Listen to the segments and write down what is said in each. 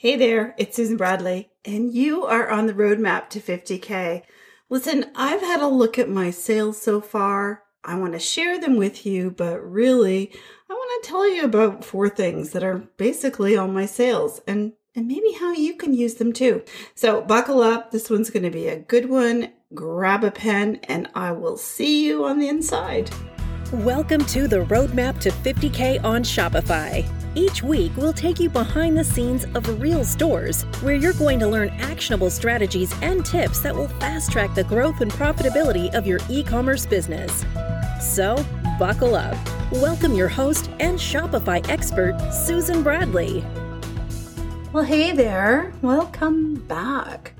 Hey there, it's Susan Bradley, and you are on the roadmap to 50K. Listen, I've had a look at my sales so far. I want to share them with you, but really, I want to tell you about four things that are basically all my sales and, and maybe how you can use them too. So buckle up. This one's going to be a good one. Grab a pen, and I will see you on the inside. Welcome to the Roadmap to 50K on Shopify. Each week, we'll take you behind the scenes of real stores where you're going to learn actionable strategies and tips that will fast track the growth and profitability of your e commerce business. So, buckle up. Welcome your host and Shopify expert, Susan Bradley. Well, hey there. Welcome back.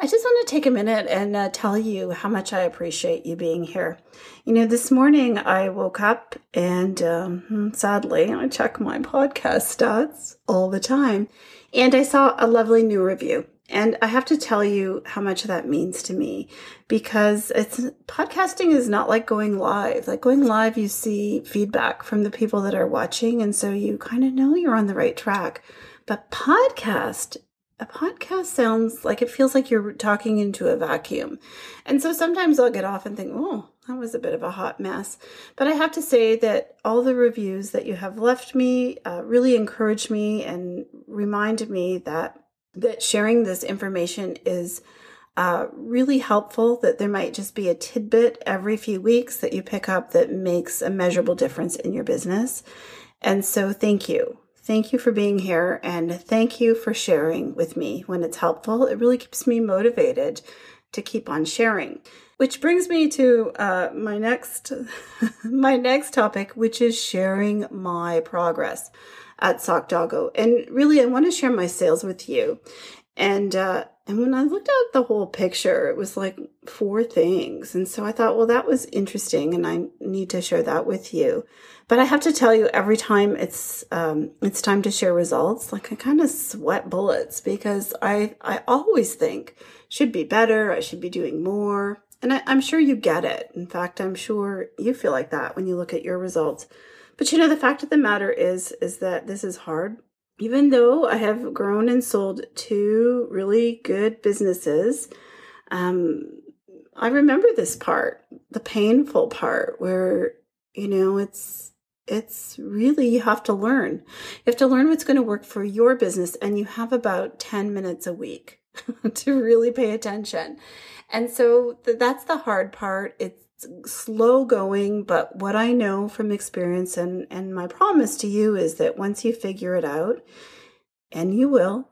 I just want to take a minute and uh, tell you how much I appreciate you being here. You know, this morning I woke up and um, hmm, sadly, I check my podcast stats all the time, and I saw a lovely new review. And I have to tell you how much that means to me because it's podcasting is not like going live. Like going live, you see feedback from the people that are watching. And so you kind of know you're on the right track. But podcast a podcast sounds like it feels like you're talking into a vacuum. And so sometimes I'll get off and think, oh, that was a bit of a hot mess. But I have to say that all the reviews that you have left me uh, really encourage me and remind me that that sharing this information is uh, really helpful. That there might just be a tidbit every few weeks that you pick up that makes a measurable difference in your business. And so, thank you. Thank you for being here and thank you for sharing with me when it's helpful. It really keeps me motivated to keep on sharing. Which brings me to uh, my next my next topic, which is sharing my progress at Sock Doggo. And really, I want to share my sales with you. And uh, and when I looked at the whole picture, it was like four things. And so I thought, well, that was interesting, and I need to share that with you. But I have to tell you, every time it's um, it's time to share results, like I kind of sweat bullets because I I always think should be better. I should be doing more, and I, I'm sure you get it. In fact, I'm sure you feel like that when you look at your results. But you know, the fact of the matter is is that this is hard. Even though I have grown and sold two really good businesses, um, I remember this part, the painful part, where you know it's it's really you have to learn. You have to learn what's going to work for your business, and you have about 10 minutes a week to really pay attention. And so th- that's the hard part. It's slow going, but what I know from experience and, and my promise to you is that once you figure it out, and you will,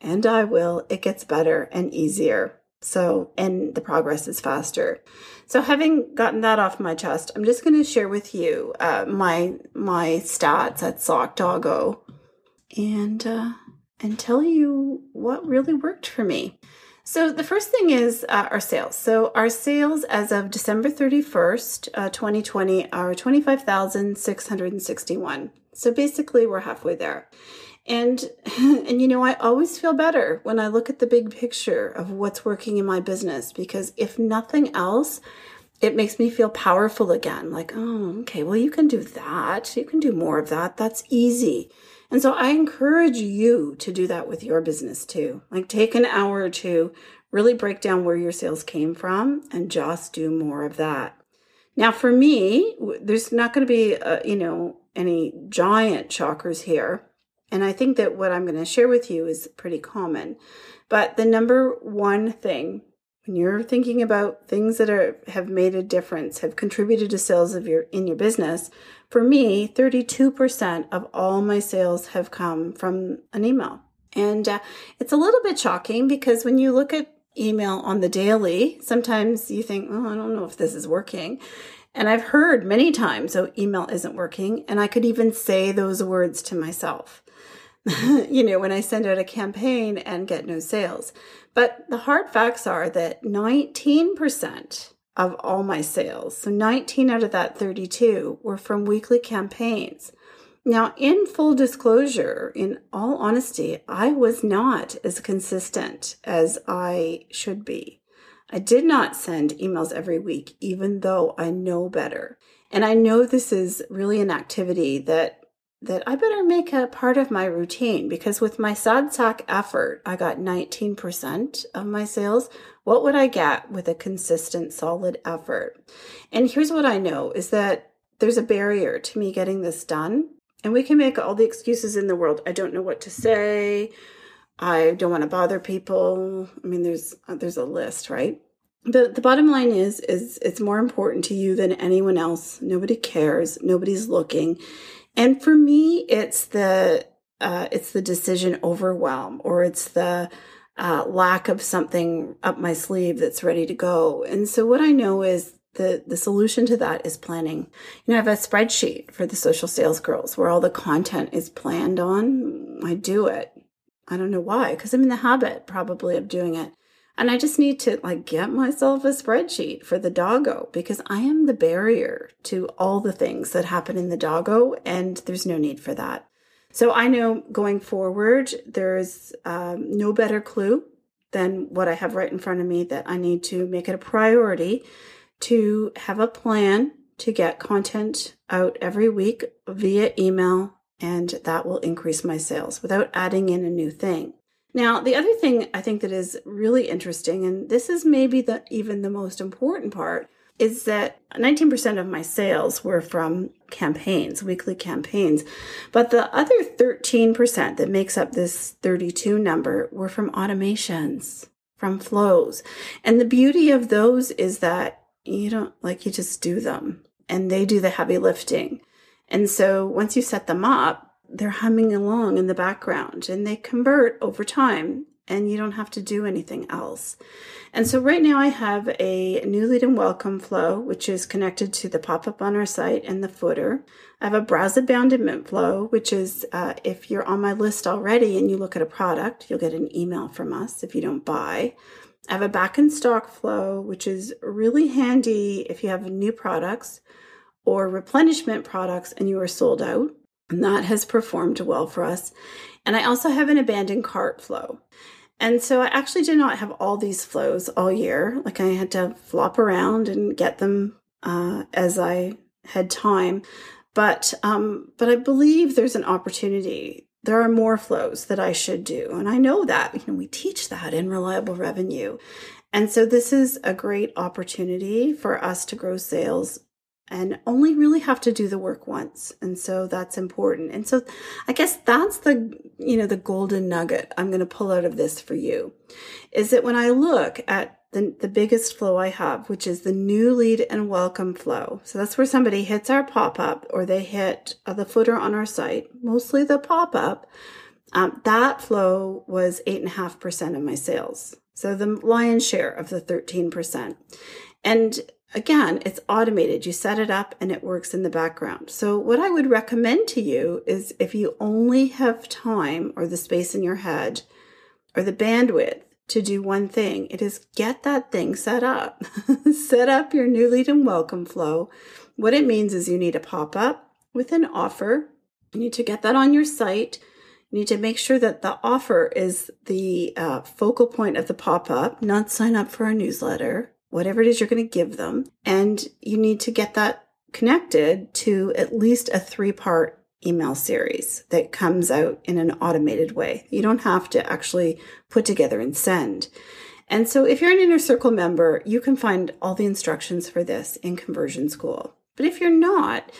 and I will, it gets better and easier. So, and the progress is faster. So, having gotten that off my chest, I'm just going to share with you uh, my my stats at Sock Doggo, and uh, and tell you what really worked for me. So, the first thing is uh, our sales. So, our sales as of December 31st, uh, 2020, are 25,661. So, basically, we're halfway there. And and you know, I always feel better when I look at the big picture of what's working in my business because if nothing else, it makes me feel powerful again. Like, oh, okay, well, you can do that. You can do more of that. That's easy. And so I encourage you to do that with your business too. Like, take an hour or two, really break down where your sales came from, and just do more of that. Now, for me, there's not going to be, uh, you know, any giant shockers here. And I think that what I'm going to share with you is pretty common. But the number one thing when you're thinking about things that are have made a difference, have contributed to sales of your in your business, for me, 32% of all my sales have come from an email. And uh, it's a little bit shocking because when you look at email on the daily, sometimes you think, "Oh, I don't know if this is working." And I've heard many times, "Oh, email isn't working," and I could even say those words to myself. you know, when I send out a campaign and get no sales. But the hard facts are that 19% of all my sales, so 19 out of that 32, were from weekly campaigns. Now, in full disclosure, in all honesty, I was not as consistent as I should be. I did not send emails every week, even though I know better. And I know this is really an activity that that I better make a part of my routine because with my sad sack effort, I got 19% of my sales. What would I get with a consistent, solid effort? And here's what I know is that there's a barrier to me getting this done. And we can make all the excuses in the world. I don't know what to say. I don't want to bother people. I mean, there's there's a list, right? the the bottom line is is it's more important to you than anyone else. Nobody cares. Nobody's looking. And for me, it's the uh, it's the decision overwhelm, or it's the uh, lack of something up my sleeve that's ready to go. And so, what I know is the the solution to that is planning. You know, I have a spreadsheet for the social sales girls where all the content is planned on. I do it. I don't know why, because I'm in the habit probably of doing it. And I just need to like get myself a spreadsheet for the doggo because I am the barrier to all the things that happen in the doggo, and there's no need for that. So I know going forward, there's um, no better clue than what I have right in front of me that I need to make it a priority to have a plan to get content out every week via email, and that will increase my sales without adding in a new thing. Now, the other thing I think that is really interesting, and this is maybe the even the most important part, is that 19% of my sales were from campaigns, weekly campaigns. But the other 13% that makes up this 32 number were from automations, from flows. And the beauty of those is that you don't like you just do them and they do the heavy lifting. And so once you set them up, they're humming along in the background and they convert over time and you don't have to do anything else. And so right now I have a new lead and welcome flow, which is connected to the pop-up on our site and the footer. I have a browse abandonment flow, which is uh, if you're on my list already and you look at a product, you'll get an email from us if you don't buy. I have a back in stock flow, which is really handy if you have new products or replenishment products and you are sold out. And that has performed well for us. And I also have an abandoned cart flow. And so I actually did not have all these flows all year. Like I had to flop around and get them uh, as I had time. But um, but I believe there's an opportunity. There are more flows that I should do, and I know that. You know, we teach that in reliable revenue, and so this is a great opportunity for us to grow sales and only really have to do the work once and so that's important. And so i guess that's the you know the golden nugget i'm going to pull out of this for you is that when i look at the, the biggest flow i have which is the new lead and welcome flow. So that's where somebody hits our pop-up or they hit the footer on our site mostly the pop-up um, that flow was 8.5% of my sales. So the lion's share of the 13% and again, it's automated. You set it up and it works in the background. So, what I would recommend to you is if you only have time or the space in your head or the bandwidth to do one thing, it is get that thing set up. set up your new lead and welcome flow. What it means is you need a pop up with an offer. You need to get that on your site. You need to make sure that the offer is the uh, focal point of the pop up, not sign up for a newsletter whatever it is you're going to give them. And you need to get that connected to at least a three part email series that comes out in an automated way. You don't have to actually put together and send. And so if you're an inner circle member, you can find all the instructions for this in conversion school. But if you're not,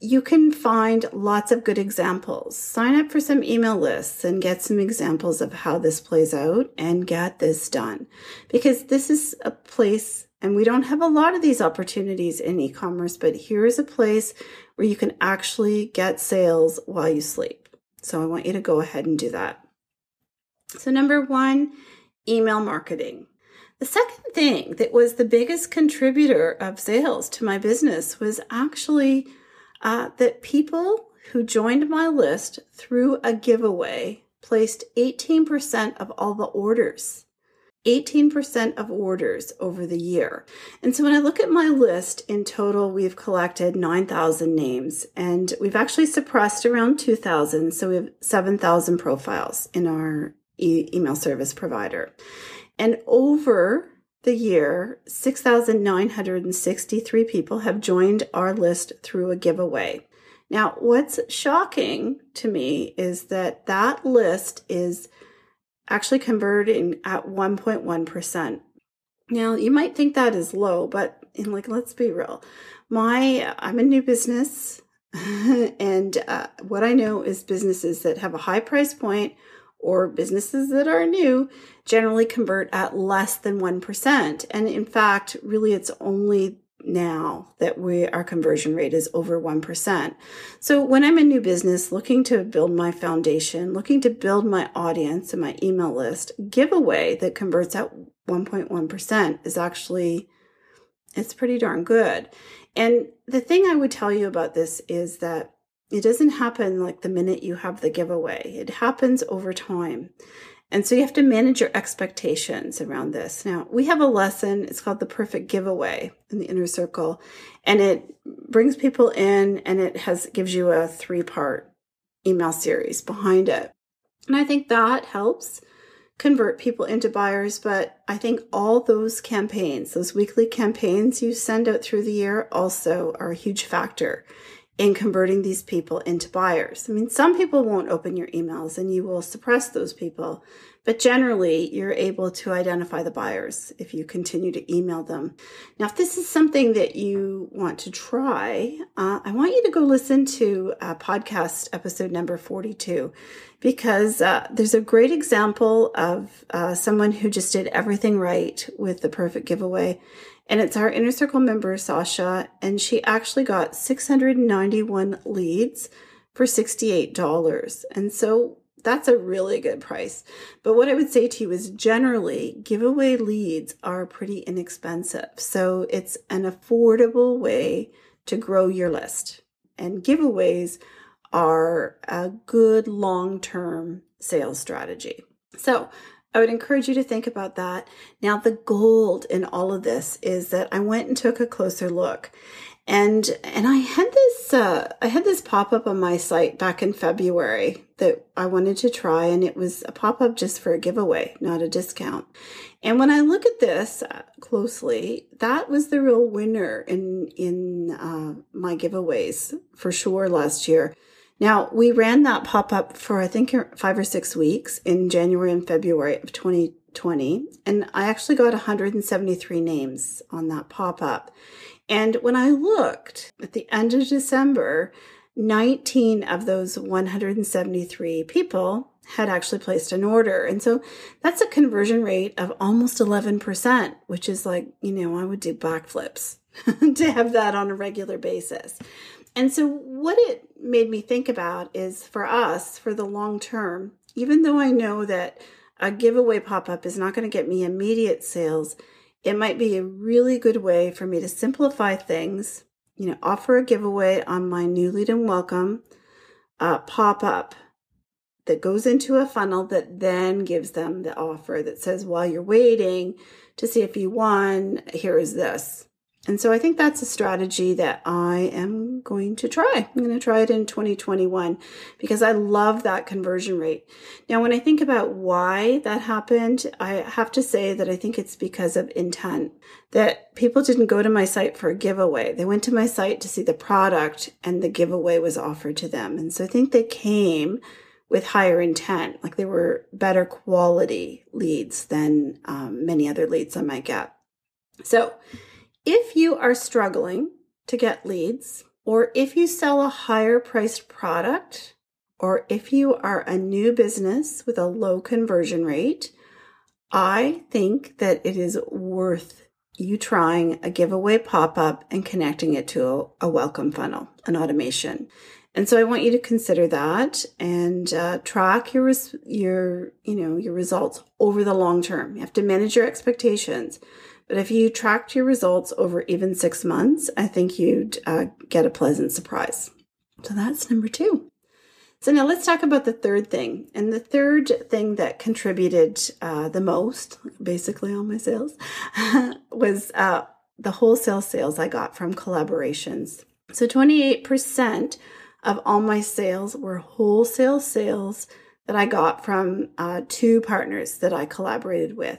you can find lots of good examples. Sign up for some email lists and get some examples of how this plays out and get this done. Because this is a place, and we don't have a lot of these opportunities in e commerce, but here is a place where you can actually get sales while you sleep. So I want you to go ahead and do that. So, number one, email marketing. The second thing that was the biggest contributor of sales to my business was actually uh, that people who joined my list through a giveaway placed 18% of all the orders. 18% of orders over the year. And so when I look at my list in total, we've collected 9,000 names and we've actually suppressed around 2,000. So we have 7,000 profiles in our e- email service provider. And over the year, 6,963 people have joined our list through a giveaway. Now, what's shocking to me is that that list is actually converting at 1.1%. Now, you might think that is low, but in like let's be real. My I'm a new business and uh, what I know is businesses that have a high price point or businesses that are new generally convert at less than 1%. And in fact, really it's only now that we our conversion rate is over 1%. So when I'm a new business looking to build my foundation, looking to build my audience and my email list, giveaway that converts at 1.1% is actually it's pretty darn good. And the thing I would tell you about this is that it doesn't happen like the minute you have the giveaway. It happens over time. And so you have to manage your expectations around this. Now, we have a lesson, it's called the perfect giveaway in the inner circle, and it brings people in and it has gives you a three-part email series behind it. And I think that helps convert people into buyers, but I think all those campaigns, those weekly campaigns you send out through the year also are a huge factor in converting these people into buyers. I mean, some people won't open your emails and you will suppress those people, but generally you're able to identify the buyers if you continue to email them. Now, if this is something that you want to try, uh, I want you to go listen to uh, podcast episode number 42 because uh, there's a great example of uh, someone who just did everything right with the perfect giveaway and it's our inner circle member, Sasha, and she actually got 691 leads for $68. And so that's a really good price. But what I would say to you is generally giveaway leads are pretty inexpensive. So it's an affordable way to grow your list. And giveaways are a good long term sales strategy. So I would encourage you to think about that. Now, the gold in all of this is that I went and took a closer look. And and I had this uh, I had this pop up on my site back in February that I wanted to try, and it was a pop up just for a giveaway, not a discount. And when I look at this uh, closely, that was the real winner in in uh, my giveaways for sure last year. Now, we ran that pop up for, I think, five or six weeks in January and February of 2020. And I actually got 173 names on that pop up. And when I looked at the end of December, 19 of those 173 people had actually placed an order. And so that's a conversion rate of almost 11%, which is like, you know, I would do backflips to have that on a regular basis. And so, what it made me think about is for us, for the long term, even though I know that a giveaway pop up is not going to get me immediate sales, it might be a really good way for me to simplify things. You know, offer a giveaway on my new lead and welcome uh, pop up that goes into a funnel that then gives them the offer that says, while you're waiting to see if you won, here is this. And so I think that's a strategy that I am going to try. I'm going to try it in 2021 because I love that conversion rate. Now, when I think about why that happened, I have to say that I think it's because of intent. That people didn't go to my site for a giveaway. They went to my site to see the product and the giveaway was offered to them. And so I think they came with higher intent, like they were better quality leads than um, many other leads I might get. So, if you are struggling to get leads, or if you sell a higher priced product, or if you are a new business with a low conversion rate, I think that it is worth you trying a giveaway pop up and connecting it to a, welcome funnel, an automation. And so I want you to consider that and uh, track your your you know your results over the long term. You have to manage your expectations. But if you tracked your results over even six months, I think you'd uh, get a pleasant surprise. So that's number two. So now let's talk about the third thing. And the third thing that contributed uh, the most, basically all my sales, was uh, the wholesale sales I got from collaborations. So 28% of all my sales were wholesale sales that I got from uh, two partners that I collaborated with.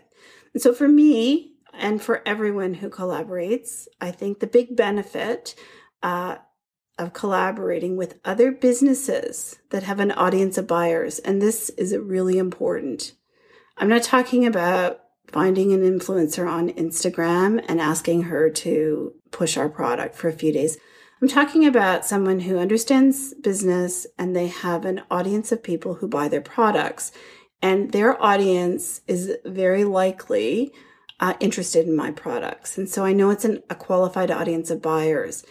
And so for me, and for everyone who collaborates. I think the big benefit uh, of collaborating with other businesses that have an audience of buyers. And this is really important. I'm not talking about finding an influencer on Instagram and asking her to push our product for a few days. I'm talking about someone who understands business and they have an audience of people who buy their products. And their audience is very likely uh, interested in my products. And so I know it's an, a qualified audience of buyers.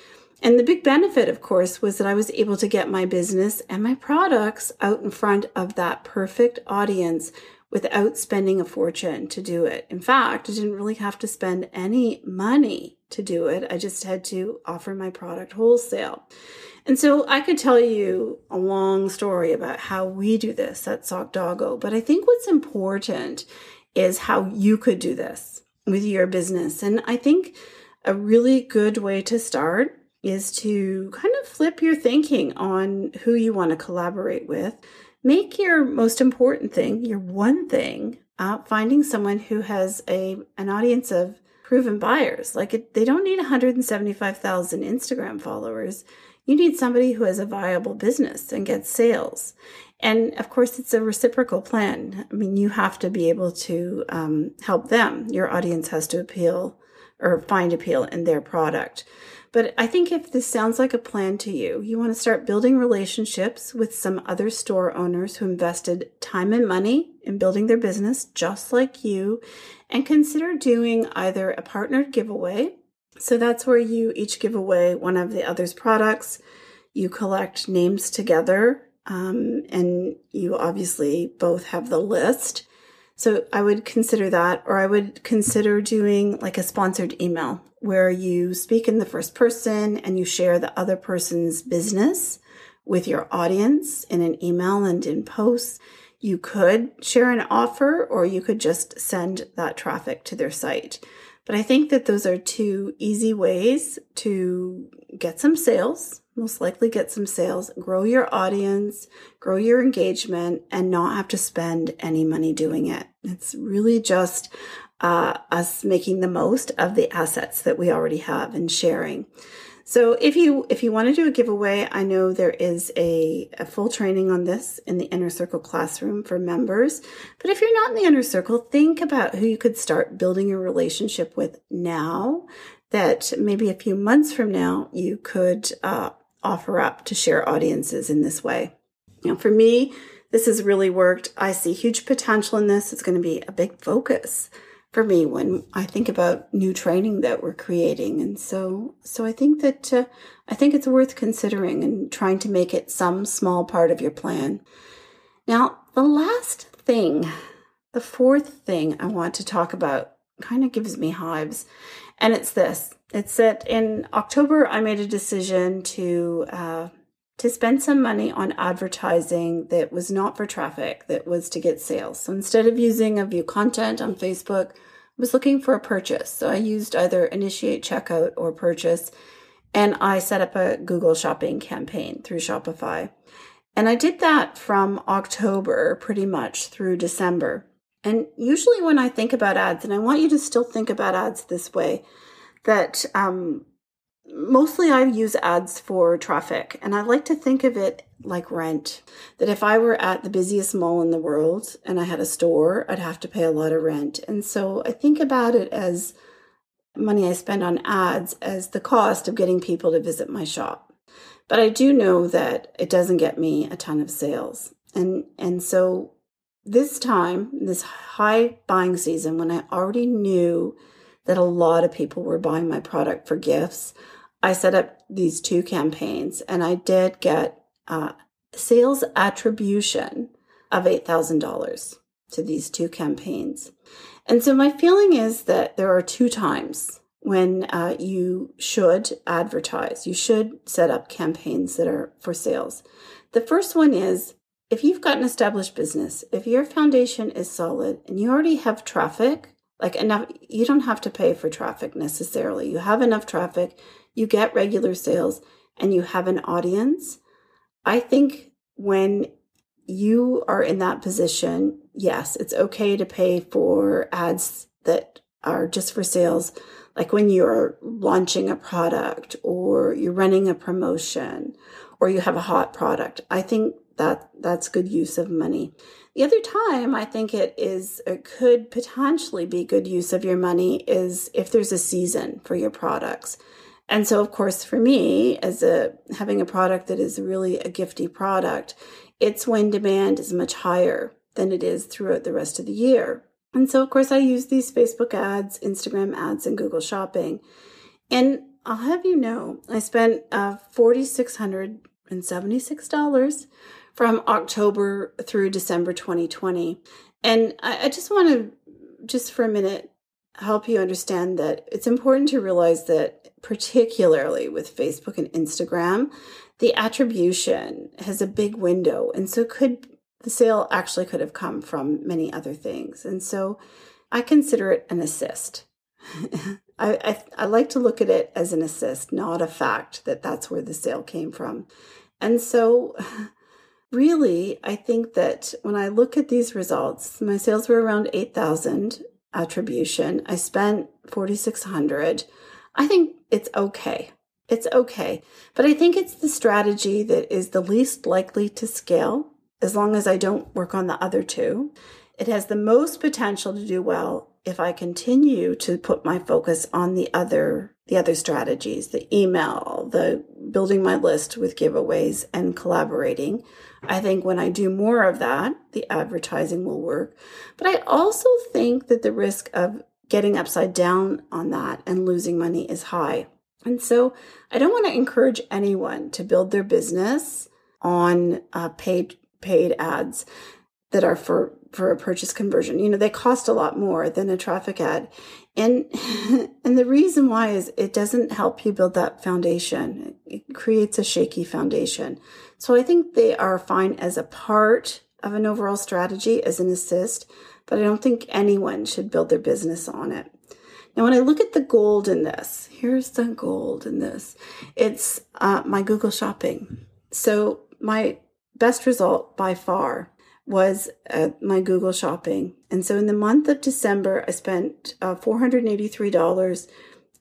And the big benefit, of course, was that I was able to get my business and my products out in front of that perfect audience without spending a fortune to do it. In fact, I didn't really have to spend any money to do it. I just had to offer my product wholesale. And so I could tell you a long story about how we do this at Sock Doggo, but I think what's important is how you could do this with your business. And I think a really good way to start is to kind of flip your thinking on who you want to collaborate with make your most important thing, your one thing, uh, finding someone who has a an audience of proven buyers. Like it, they don't need 175,000 Instagram followers. You need somebody who has a viable business and gets sales. And of course, it's a reciprocal plan. I mean, you have to be able to um, help them. Your audience has to appeal or find appeal in their product. But I think if this sounds like a plan to you, you want to start building relationships with some other store owners who invested time and money in building their business just like you, and consider doing either a partnered giveaway. So that's where you each give away one of the other's products. You collect names together, um, and you obviously both have the list. So I would consider that, or I would consider doing like a sponsored email where you speak in the first person and you share the other person's business with your audience in an email and in posts. You could share an offer or you could just send that traffic to their site. But I think that those are two easy ways to get some sales most likely get some sales, grow your audience, grow your engagement, and not have to spend any money doing it. It's really just uh, us making the most of the assets that we already have and sharing. So if you if you want to do a giveaway, I know there is a, a full training on this in the inner circle classroom for members. But if you're not in the inner circle, think about who you could start building a relationship with now that maybe a few months from now you could uh, offer up to share audiences in this way. You know, for me, this has really worked. I see huge potential in this. It's going to be a big focus for me when I think about new training that we're creating. And so, so I think that uh, I think it's worth considering and trying to make it some small part of your plan. Now, the last thing, the fourth thing I want to talk about kind of gives me hives, and it's this. It's that in October I made a decision to uh, to spend some money on advertising that was not for traffic, that was to get sales. So instead of using a view content on Facebook, I was looking for a purchase. So I used either initiate checkout or purchase, and I set up a Google shopping campaign through Shopify. And I did that from October pretty much through December. And usually, when I think about ads, and I want you to still think about ads this way, that um, mostly I use ads for traffic, and I like to think of it like rent. That if I were at the busiest mall in the world and I had a store, I'd have to pay a lot of rent. And so I think about it as money I spend on ads as the cost of getting people to visit my shop. But I do know that it doesn't get me a ton of sales. And and so this time, this high buying season when I already knew that a lot of people were buying my product for gifts. I set up these two campaigns and I did get uh, sales attribution of $8,000 to these two campaigns. And so my feeling is that there are two times when uh, you should advertise. You should set up campaigns that are for sales. The first one is if you've got an established business, if your foundation is solid and you already have traffic, like enough you don't have to pay for traffic necessarily you have enough traffic you get regular sales and you have an audience i think when you are in that position yes it's okay to pay for ads that are just for sales, like when you're launching a product or you're running a promotion or you have a hot product. I think that that's good use of money. The other time I think it is it could potentially be good use of your money is if there's a season for your products. And so of course for me as a having a product that is really a gifty product, it's when demand is much higher than it is throughout the rest of the year. And so of course I use these Facebook ads, Instagram ads and Google Shopping. And I'll have you know, I spent uh, $4,676 from October through December 2020. And I, I just want to, just for a minute, help you understand that it's important to realize that, particularly with Facebook and Instagram, the attribution has a big window. And so could the sale actually could have come from many other things. And so I consider it an assist. I, I, I like to look at it as an assist, not a fact that that's where the sale came from. And so really, I think that when I look at these results, my sales were around 8,000 attribution. I spent 4,600. I think it's okay. It's okay. But I think it's the strategy that is the least likely to scale as long as I don't work on the other two. It has the most potential to do well if I continue to put my focus on the other the other strategies, the email, the building my list with giveaways and collaborating. I think when I do more of that, the advertising will work. But I also think that the risk of getting upside down on that and losing money is high. And so I don't want to encourage anyone to build their business on uh, paid paid ads that are for for a purchase conversion. You know, they cost a lot more than a traffic ad. And and the reason why is it doesn't help you build that foundation. It creates a shaky foundation. So I think they are fine as a part of an overall strategy as an assist, but I don't think anyone should build their business on it. Now, when I look at the gold in this, here's the gold in this. It's uh, my Google Shopping. So my best result by far was at my Google shopping. And so in the month of December, I spent uh, $483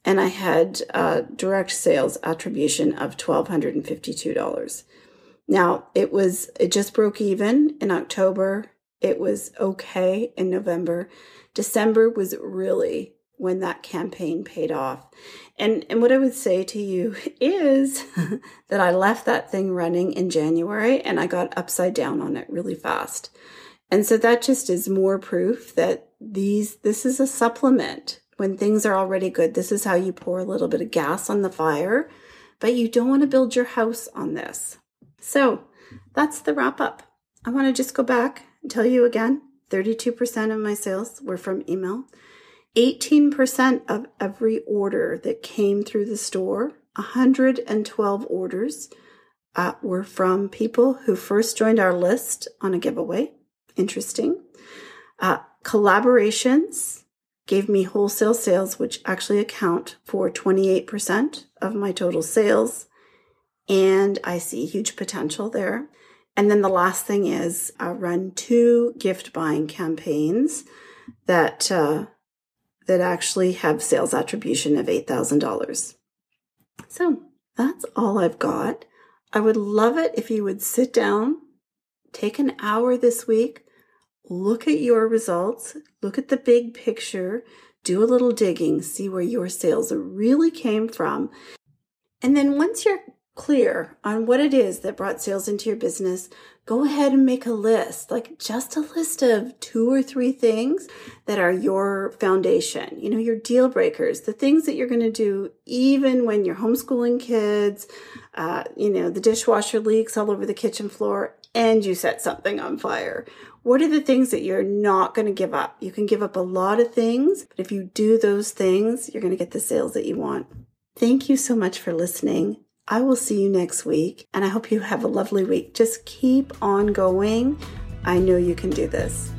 and I had uh, direct sales attribution of $1,252. Now it was, it just broke even in October. It was okay in November. December was really when that campaign paid off. And and what I would say to you is that I left that thing running in January and I got upside down on it really fast. And so that just is more proof that these this is a supplement when things are already good. This is how you pour a little bit of gas on the fire, but you don't want to build your house on this. So, that's the wrap up. I want to just go back tell you again, 32% of my sales were from email. 18% of every order that came through the store, 112 orders, uh, were from people who first joined our list on a giveaway. Interesting. Uh, collaborations gave me wholesale sales, which actually account for 28% of my total sales. And I see huge potential there. And then the last thing is I run two gift buying campaigns that uh, that actually have sales attribution of $8,000. So that's all I've got. I would love it if you would sit down, take an hour this week, look at your results, look at the big picture, do a little digging, see where your sales really came from. And then once you're clear on what it is that brought sales into your business, go ahead and make a list, like just a list of two or three things that are your foundation, you know, your deal breakers, the things that you're going to do even when you're homeschooling kids, uh, you know, the dishwasher leaks all over the kitchen floor and you set something on fire. What are the things that you're not going to give up? You can give up a lot of things, but if you do those things, you're going to get the sales that you want. Thank you so much for listening. I will see you next week, and I hope you have a lovely week. Just keep on going. I know you can do this.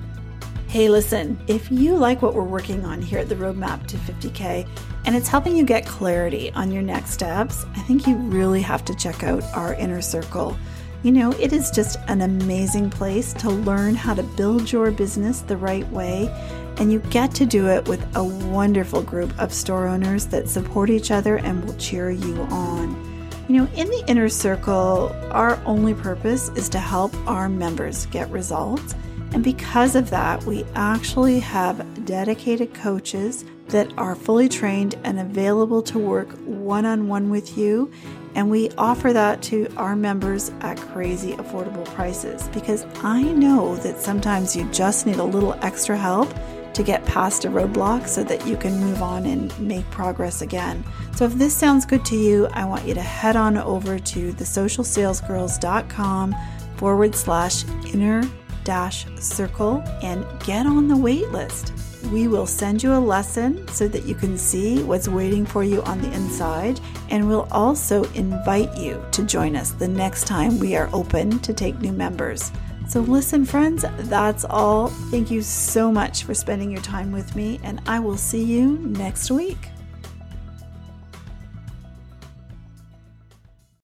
Hey, listen, if you like what we're working on here at the Roadmap to 50K and it's helping you get clarity on your next steps, I think you really have to check out our inner circle. You know, it is just an amazing place to learn how to build your business the right way, and you get to do it with a wonderful group of store owners that support each other and will cheer you on. You know, in the inner circle, our only purpose is to help our members get results. And because of that, we actually have dedicated coaches that are fully trained and available to work one on one with you. And we offer that to our members at crazy affordable prices because I know that sometimes you just need a little extra help to get past a roadblock so that you can move on and make progress again. So, if this sounds good to you, I want you to head on over to thesocialsalesgirls.com forward slash inner dash circle and get on the wait list. We will send you a lesson so that you can see what's waiting for you on the inside, and we'll also invite you to join us the next time we are open to take new members. So, listen, friends, that's all. Thank you so much for spending your time with me, and I will see you next week.